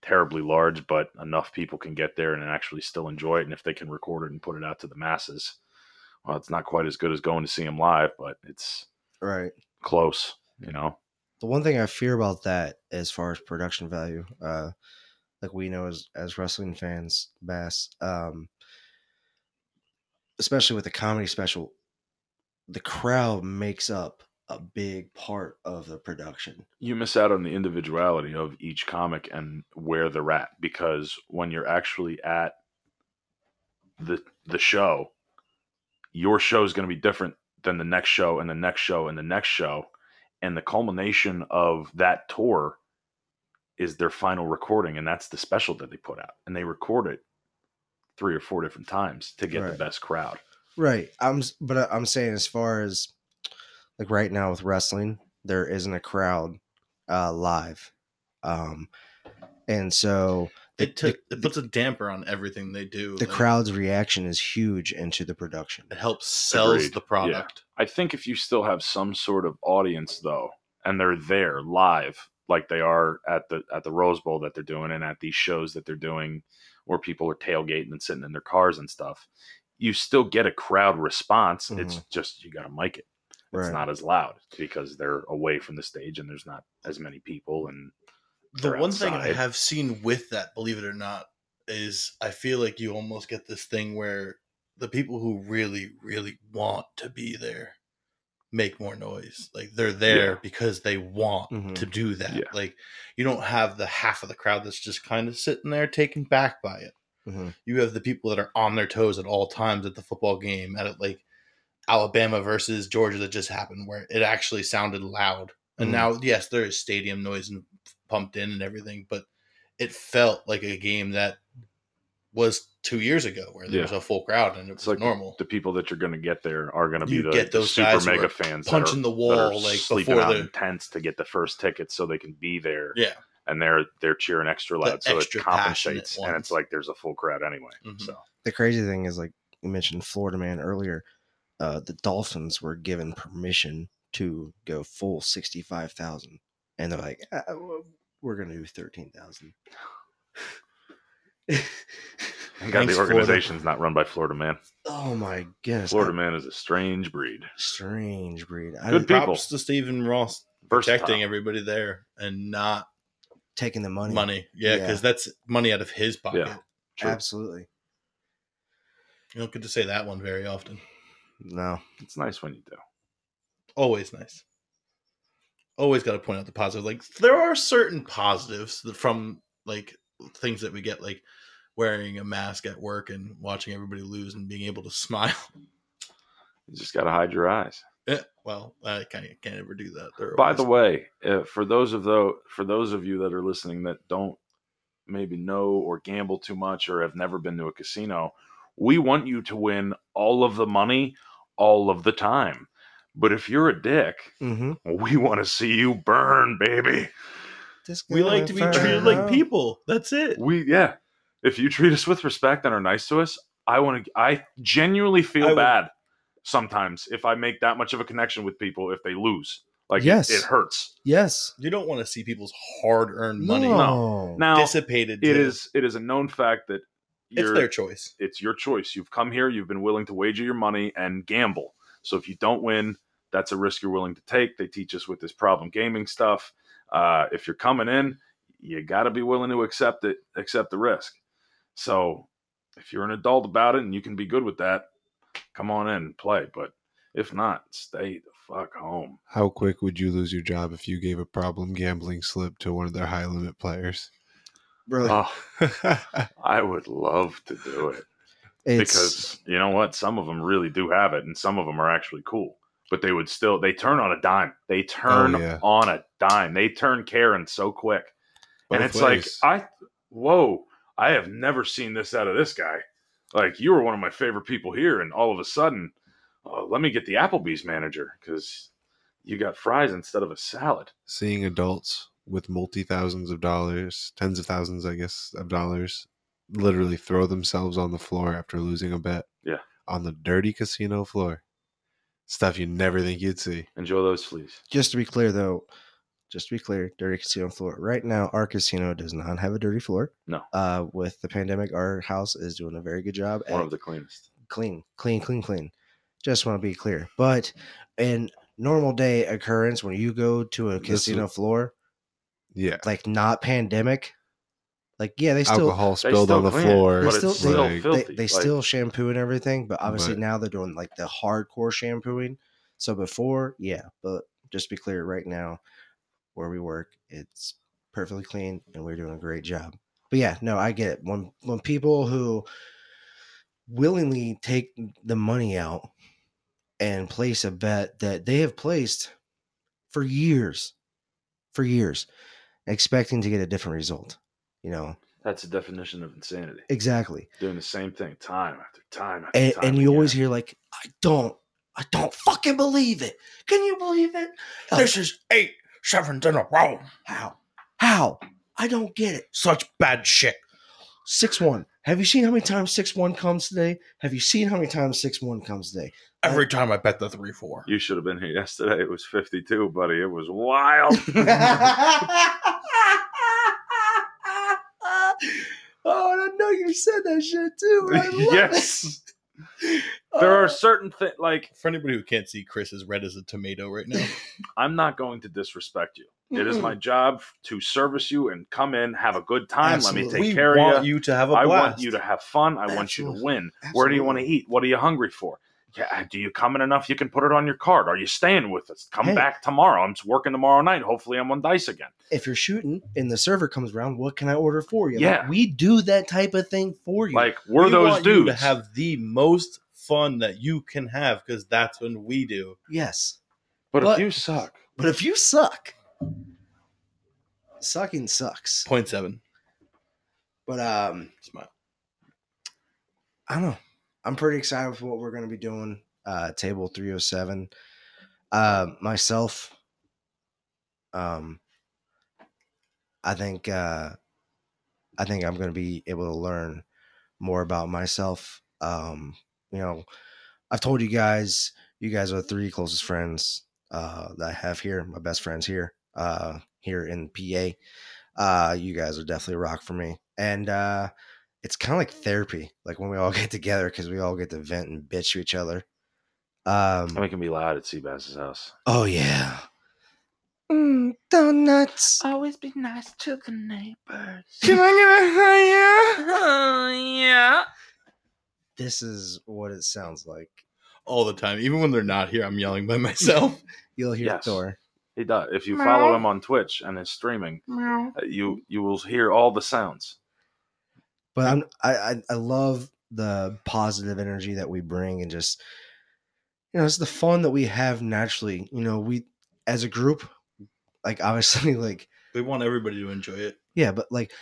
terribly large but enough people can get there and actually still enjoy it and if they can record it and put it out to the masses well it's not quite as good as going to see them live but it's right. close you know The one thing I fear about that, as far as production value, uh, like we know as as wrestling fans, Bass, um, especially with the comedy special, the crowd makes up a big part of the production. you miss out on the individuality of each comic and where they're at because when you're actually at the the show your show is going to be different than the next show and the next show and the next show and the culmination of that tour is their final recording and that's the special that they put out and they record it three or four different times to get the best crowd Right. I'm, but I- I'm saying as far as like right now with wrestling, there isn't a crowd uh, live, um, and so the, it, took, the, it puts a damper on everything they do the Like, crowd's reaction is huge into the production. it helps sells Agreed. the product I think if you still have some sort of audience though, and they're there live, like they are at the at the Rose Bowl that they're doing, and at these shows that they're doing, where people are tailgating and sitting in their cars and stuff, you still get a crowd response. It's Mhm. just you got to mic it. It's Right. not as loud because they're away from the stage and there's not as many people. And the They're one thing I have seen with that, believe it or not, is I feel like you almost get this thing where the people who really, really want to be there make more noise. Like they're there Yeah. because they want Mhm. to do that. Yeah. Like you don't have the half of the crowd that's just kind of sitting there taken back by it. Mhm. You have the people that are on their toes at all times at the football game, at it like Alabama versus Georgia that just happened, where it actually sounded loud. And Mhm. now, yes, there is stadium noise and pumped in and everything, but it felt like a game that was two years ago where there Yeah. was a full crowd and it it's was like normal. the people that you're going to get there are going to be You the, get the those super guys mega fans punching that the are, that are wall, like, sleeping before out the- in tents to get the first ticket so they can be there. yeah. and they're they're cheering extra The loud, so extra it compensates, and it's like there's a full crowd anyway. Mhm. So the crazy thing is like you mentioned Florida man earlier, uh, the Dolphins were given permission to go full sixty five thousand, and they're like, "Ah, we're gonna do thirteen thousand. and God, Thanks, the Florida. organization's not run by Florida man. oh my goodness, Florida I- man is a strange breed. strange breed. I Good people. Props to Stephen Ross Versatile. protecting everybody there and not taking the money, money. Yeah, Yeah. because that's money out of his pocket. Yeah. True. absolutely. You don't get to say that one very often. No, It's nice when you do. Always nice. Always got to point out the positive. Like there are certain positives from like things that we get, like wearing a mask at work and watching everybody lose and being able to smile. You just got to hide your eyes. Eh, well, I can't, can't ever do that. There are By always- the way, uh, for those of though for those of you that are listening that don't maybe know or gamble too much or have never been to a casino, we want you to win all of the money all of the time. But if you're a dick, mm-hmm. we want to see you burn, baby. We like to be treated like people. That's it. We yeah. If you treat us with respect and are nice to us, I want to. I genuinely feel I would- bad sometimes if I make that much of a connection with people if they lose. Like Yes. it, it hurts. Yes, You don't want to see people's hard-earned money No. Now dissipated. it to- is it is a known fact that It's you're, their choice. it's your choice. You've come here, you've been willing to wager your money and gamble. So if you don't win, that's a risk you're willing to take. They teach us with this problem gaming stuff. Uh, if you're coming in, you got to be willing to accept it, accept the risk. So if you're an adult about it and you can be good with that, come on in and play. But if not, stay the fuck home. How quick would you lose your job if you gave a problem gambling slip to one of their high limit players? really. Oh, I would love to do it. it's, because you know what some of them really do have it and some of them are actually cool but they would still they turn on a dime they turn Oh, yeah. on a dime they turn karen so quick and it's ways. like i whoa i have never seen this out of this guy like you were one of my favorite people here and all of a sudden uh, let me get the applebee's manager because you got fries instead of a salad seeing adults with multi thousands of dollars, tens of thousands, I guess, of dollars, literally throw themselves on the floor after losing a bet. Yeah. On the dirty casino floor. Stuff you never think you'd see. enjoy those fleas just to be clear though, just to be clear, dirty casino floor. Right now, our casino does not have a dirty floor. No. Uh, with the pandemic, our house is doing a very good job one at of the cleanest clean, clean, clean, clean. Just want to be clear. But in normal day occurrence, when you go to a casino is- floor, Yeah. like not pandemic, like yeah, they still Alcohol They spilled still on the clean floor. They but still- it's still like- they, filthy they Like, still shampoo and everything, but obviously But- now they're doing like the hardcore shampooing. So before, yeah, but just to be clear, right now where we work, it's perfectly clean and we're doing a great job. But yeah, no, I get it. When when people who willingly take the money out and place a bet that they have placed for years, for years, expecting to get a different result. You know, that's the definition of insanity exactly. doing the same thing time after time after and, time and you always hear like i don't i don't fucking believe it can you believe it How- This is eight sevens in a row. how how i don't get it Such bad shit. six one have you seen how many times six one comes today have you seen how many times six one comes today Every time I bet the three four. You should have been here yesterday. It was 52, buddy. It was wild. and i know you said that shit too and I yes. There Uh, are certain things like For anybody who can't see, Chris is red as a tomato right now. I'm not going to disrespect you. It is my job to service you and come in, have a good time. Let me take we care want of you. you to have a I blast. want you to have fun. I want you to Absolutely. win. Where do you want to eat? What are you hungry for? Yeah, do you come in enough? You can put it on your card. Are you staying with us? Come Hey. back tomorrow. I'm working tomorrow night. Hopefully, I'm on dice again. if you're shooting and the server comes around, what can I order for you? Like, Yeah. we do that type of thing for you. Like we're We those want you dudes. to have the most fun that you can have because that's when we do. yes, but But- if you suck, but if you suck, sucking sucks. Point seven. But um, Smile. I don't know. I'm pretty excited for what we're going to be doing. Uh, table 307. Uh, myself, um, I think uh, I think I'm going to be able to learn more about myself. Um, you know, I've told you guys, you guys are the three closest friends uh, that I have here. My best friends here, uh, here in PA. Uh, you guys are definitely a rock for me, and uh, it's kind of like therapy, like when we all get together because we all get to vent and bitch to each other. Um, I mean, it can be loud at Seabass's house. oh yeah, mm, donuts. Always be nice to the neighbors. Can I get a Oh, yeah. This is what it sounds like. All the time. Even when they're not here, I'm yelling by myself. You'll hear Yes. Thor. He does. If you follow him on Twitch and his streaming, uh, you you will hear all the sounds. But I'm, I, I I love the positive energy that we bring and just you know it's the fun that we have naturally. You know, we as a group, like obviously, like we want everybody to enjoy it. yeah, but like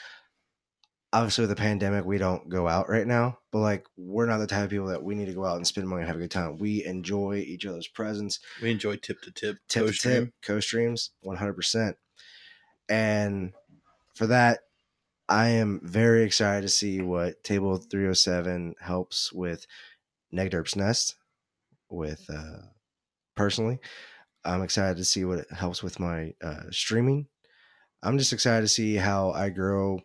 obviously with the pandemic, we don't go out right now. But like we're not the type of people that we need to go out and spend money and have a good time. We enjoy each other's presence. We enjoy tip to tip. tip to co-stream. tip co-streams 100% and for that i am very excited to see what table 307 helps with negderp's nest with uh personally i'm excited to see what it helps with my uh streaming i'm just excited to see how i grow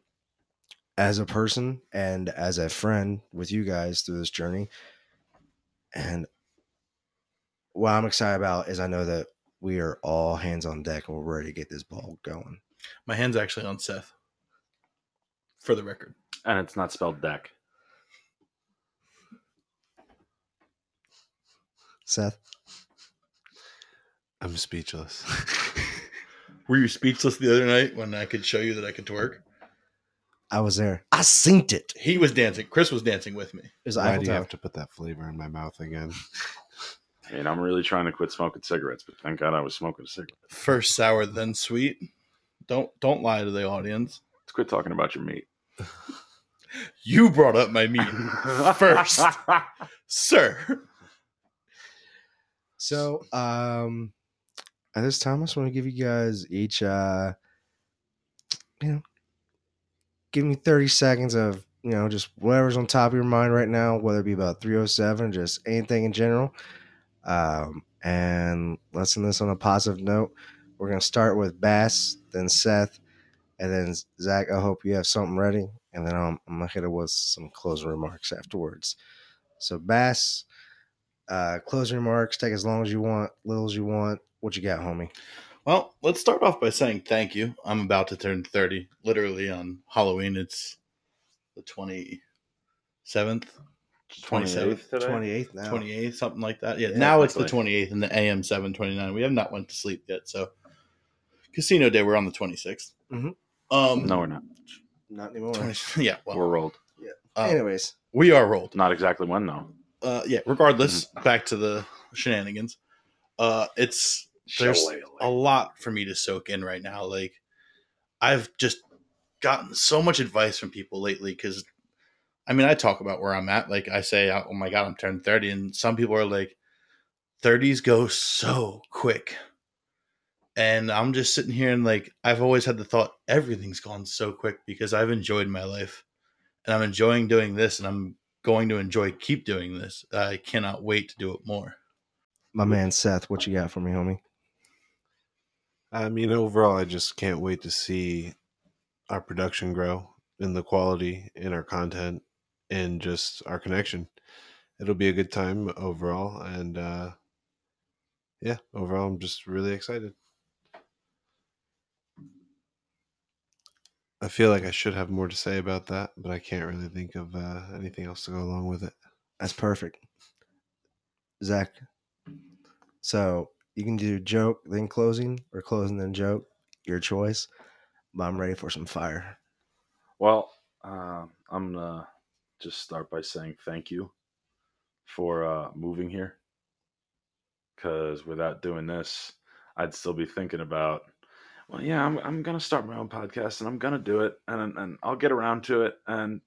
as a person and as a friend with you guys through this journey and what i'm excited about is i know that we are all hands on deck and we're ready to get this ball going. My hand's actually on Seth. For the record. And it's not spelled deck. Seth, I'm speechless. Were you speechless the other night when I could show you that I could twerk? I was there. I synced it. He was dancing. Chris was dancing with me. It was Why do you have to put that flavor in my mouth again? I mean, I'm really trying to quit smoking cigarettes, but thank God I was smoking a cigarette. First sour, then sweet. Don't don't lie to the audience. Let's quit talking about your meat. You brought up my meat first, sir. So, um, at this time, I just want to give you guys each, uh, you know, give me 30 seconds of, you know, just whatever's on top of your mind right now, whether it be about 307, just anything in general. Um, and let's end this on a positive note. We're going to start with Bass, then Seth, and then Zach. I hope you have something ready. And then I'm, I'm going to hit it with some closing remarks afterwards. So, Bass, uh, closing remarks. Take as long as you want, little as you want. What you got, homie? Well, let's start off by saying thank you. I'm about to turn 30. Literally on Halloween. It's the 27th, 28th today? 28th now. 28th, something like that. Yeah, Yeah, now it's the 28th and the AM 729. We have not went to sleep yet, so Casino Day we're on the 26th. Mhm. Um No, we're not. Not anymore. 20 yeah, well, We're rolled. uh, Anyways, we are rolled. Not exactly when, though. Uh yeah, regardless, back to the shenanigans. Uh it's there's Shillelagh. a lot for me to soak in right now. Like I've just gotten so much advice from people lately because I mean I talk about where I'm at. Like I say, oh my god, I'm turning 30, and some people are like, 30s go so quick. And I'm just sitting here and like I've always had the thought everything's gone so quick because I've enjoyed my life. And I'm enjoying doing this and I'm going to enjoy keep doing this. I cannot wait to do it more. my man Seth, what you got for me, homie? I mean, overall, I just can't wait to see our production grow in the quality in our content and just our connection. it'll be a good time overall. And uh, yeah, overall, I'm just really excited. I feel like I should have more to say about that, but I can't really think of uh, anything else to go along with it. That's perfect. Zach. So you can do joke then closing or closing then joke, your choice. But I'm ready for some fire. Well, uh, I'm gonna just start by saying thank you for uh, moving here. Because without doing this, I'd still be thinking about, well, yeah, I'm I'm gonna start my own podcast and I'm gonna do it and and I'll get around to it and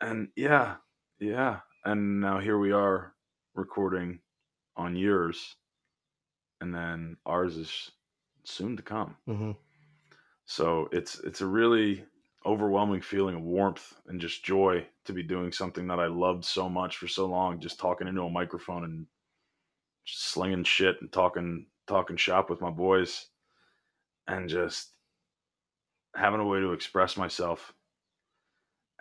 and yeah, yeah, and now here we are recording on yours, and then ours is soon to come. Mm-hmm. So it's it's a really overwhelming feeling of warmth and just joy to be doing something that I loved so much for so long, just talking into a microphone and just slinging shit and talking talking shop with my boys and just having a way to express myself.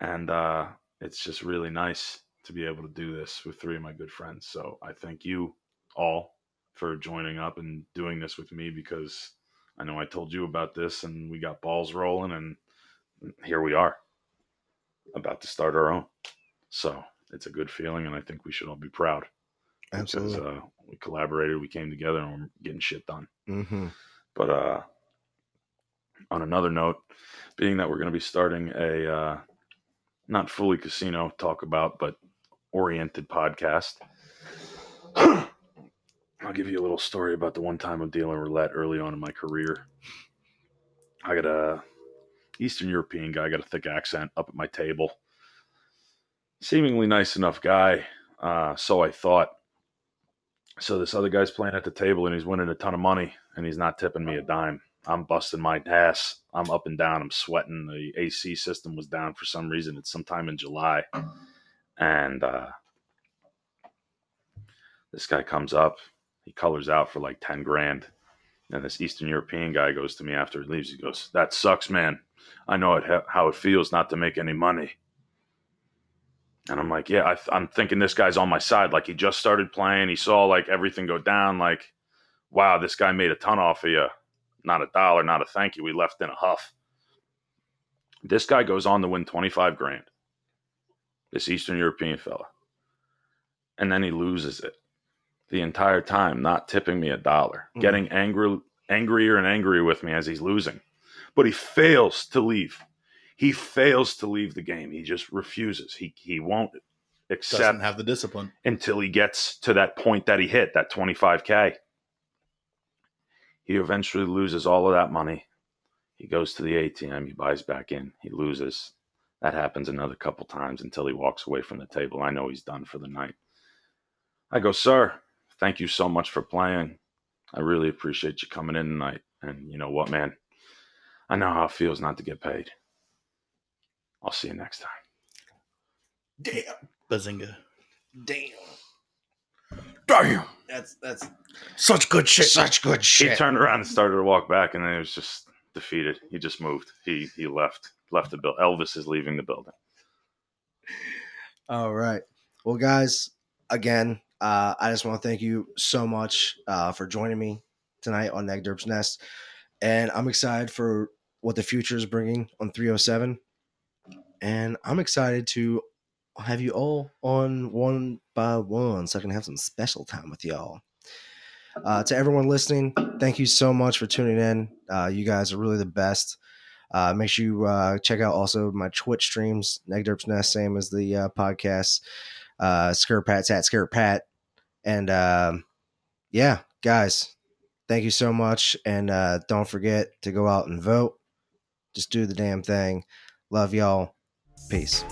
And uh it's just really nice to be able to do this with three of my good friends. So I thank you all for joining up and doing this with me because I know I told you about this and we got balls rolling and here we are about to start our own. So it's a good feeling and I think we should all be proud Absolutely. because uh, we collaborated, we came together and we're getting shit done. mm-hmm. But uh, on another note, being that we're going to be starting a uh, not fully casino talk about, but oriented podcast, I'll give you a little story about the one time I'm dealing roulette early on in my career. I got a Eastern European guy, got a thick accent up at my table. Seemingly nice enough guy, uh, so I thought. So this other guy's playing at the table and he's winning a ton of money and he's not tipping me a dime. I'm busting my ass. I'm up and down. I'm sweating. The AC system was down for some reason. It's sometime in July. And uh, this guy comes up. He colors out for like 10 grand. And this Eastern European guy goes to me after he leaves. He goes, That sucks, man. I know it, how it feels not to make any money. And I'm like, Yeah, I, I'm thinking this guy's on my side. Like he just started playing. He saw like everything go down. Like, wow, this guy made a ton off of you not a dollar, not a thank you. We left in a huff. This guy goes on to win 25 grand. This Eastern European fella. And then he loses it the entire time, not tipping me a dollar, Mhm. getting angry, angrier and angrier with me as he's losing. But he fails to leave. He fails to leave the game. He just refuses. He he won't accept Doesn't have the discipline. until he gets to that point that he hit, that 25K. He eventually loses all of that money. He goes to the ATM, he buys back in, he loses. That happens another couple times until he walks away from the table. I know he's done for the night. I go, Sir, thank you so much for playing. I really appreciate you coming in tonight. And you know what, man? I know how it feels not to get paid. I'll see you next time. Damn. Bazinga. Damn. Damn. That's that's Such good shit. such good shit. He turned around and started to walk back, and then he was just defeated. He just moved. He he left left the building. Elvis is leaving the building. All right. Well, guys, again, uh, I just want to thank you so much uh, for joining me tonight on Neg Derp's Nest. And I'm excited for what the future is bringing on 307. And I'm excited to have you all on one by one so I can have some special time with y'all. Uh, to everyone listening, thank you so much for tuning in. Uh, you guys are really the best. Uh, make sure you uh, check out also my Twitch streams, Negderp's Nest, same as the uh, podcast, uh, Skirt Pat's at Skirt Pat. And um, yeah, guys, thank you so much. And uh, don't forget to go out and vote. Just do the damn thing. Love y'all. Peace.